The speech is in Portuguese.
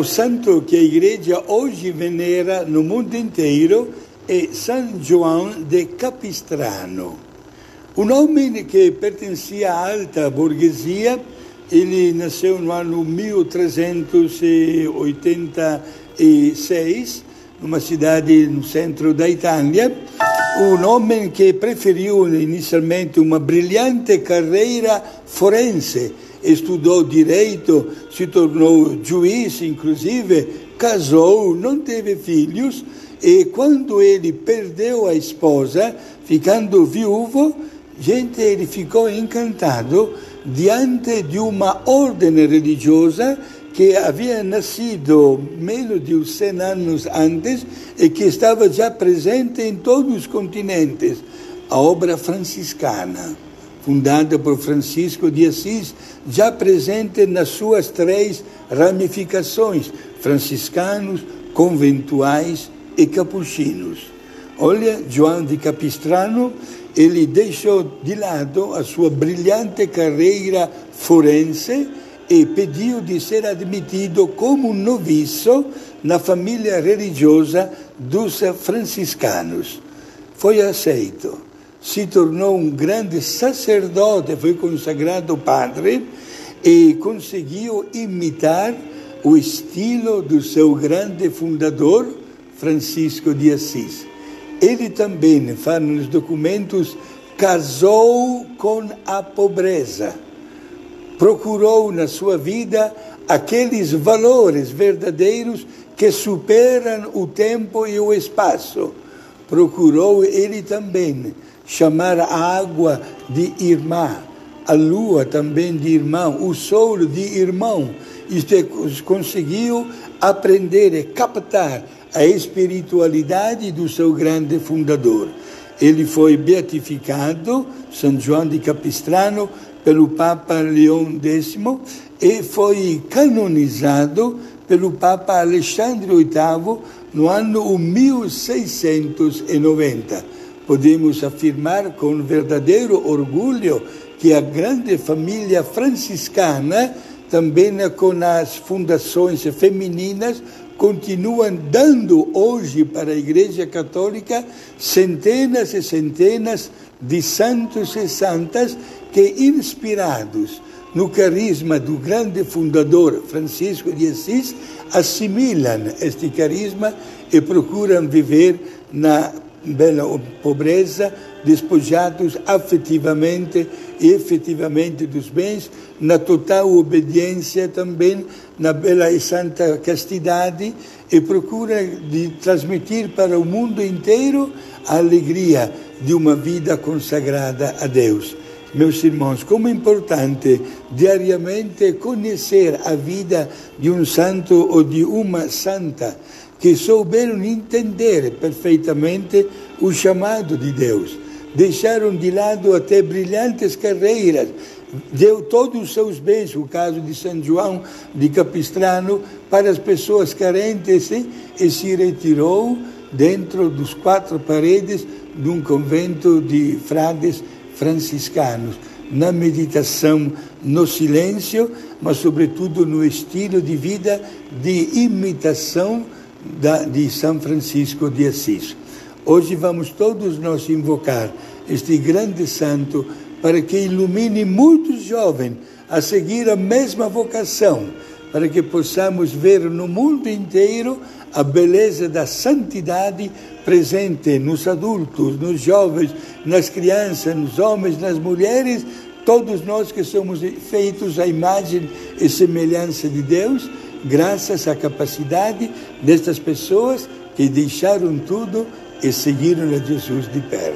O santo que a igreja hoje venera no mundo inteiro è San João de Capistrano. Um homem que pertencia à alta burguesia, ele nasceu no ano 1386, numa cidade no centro da Itália, um homem que preferiu inizialmente uma brilhante carreira forense, estudou direito, se tornou juiz, inclusive, casou, não teve filhos, e quando ele perdeu a esposa, ficando viúvo, gente, ele ficou encantado diante de uma ordem religiosa que havia nascido menos de 100 anos antes e que estava já presente em todos os continentes, a obra franciscana, fundada por Francisco de Assis, já presente nas suas três ramificações, franciscanos, conventuais e capuchinos. Olha, João de Capistrano, ele deixou de lado a sua brilhante carreira forense e pediu de ser admitido como noviço na família religiosa dos franciscanos. Foi aceito, se tornou um grande sacerdote, foi consagrado padre e conseguiu imitar o estilo do seu grande fundador, Francisco de Assis. Ele também, fala nos documentos, casou com a pobreza procurou na sua vida aqueles valores verdadeiros que superam o tempo e o espaço. Procurou ele também chamar a água de irmã, a lua também de irmão, o sol de irmão. Isto é, conseguiu aprender e captar a espiritualidade do seu grande fundador. Ele foi beatificado, São João de Capistrano, pelo Papa Leão X e foi canonizado pelo Papa Alexandre VIII no ano 1690. Podemos afirmar com verdadeiro orgulho que a grande família franciscana, também com as fundações femininas, continuam dando hoje para a Igreja Católica centenas e centenas de santos e santas que, inspirados no carisma do grande fundador Francisco de Assis, assimilam este carisma e procuram viver na bela pobreza, despojados afetivamente e efetivamente dos bens, na total obediência também, na bela e santa castidade, e procura de transmitir para o mundo inteiro a alegria de uma vida consagrada a Deus. Meus irmãos, como é importante diariamente conhecer a vida de um santo ou de uma santa que souberam entender perfeitamente o chamado de Deus. Deixaram de lado até brilhantes carreiras, deu todos os seus bens, o caso de São João de Capistrano, para as pessoas carentes e se retirou dentro dos quatro paredes de um convento de frades franciscanos, na meditação, no silêncio, mas sobretudo no estilo de vida de imitação da, de São Francisco de Assis. Hoje vamos todos nós invocar este grande santo para que ilumine muitos jovens a seguir a mesma vocação, para que possamos ver no mundo inteiro a beleza da santidade presente nos adultos, nos jovens, nas crianças, nos homens, nas mulheres, todos nós que somos feitos à imagem e semelhança de Deus, graças à capacidade destas pessoas que deixaram tudo e seguiram a Jesus de perto.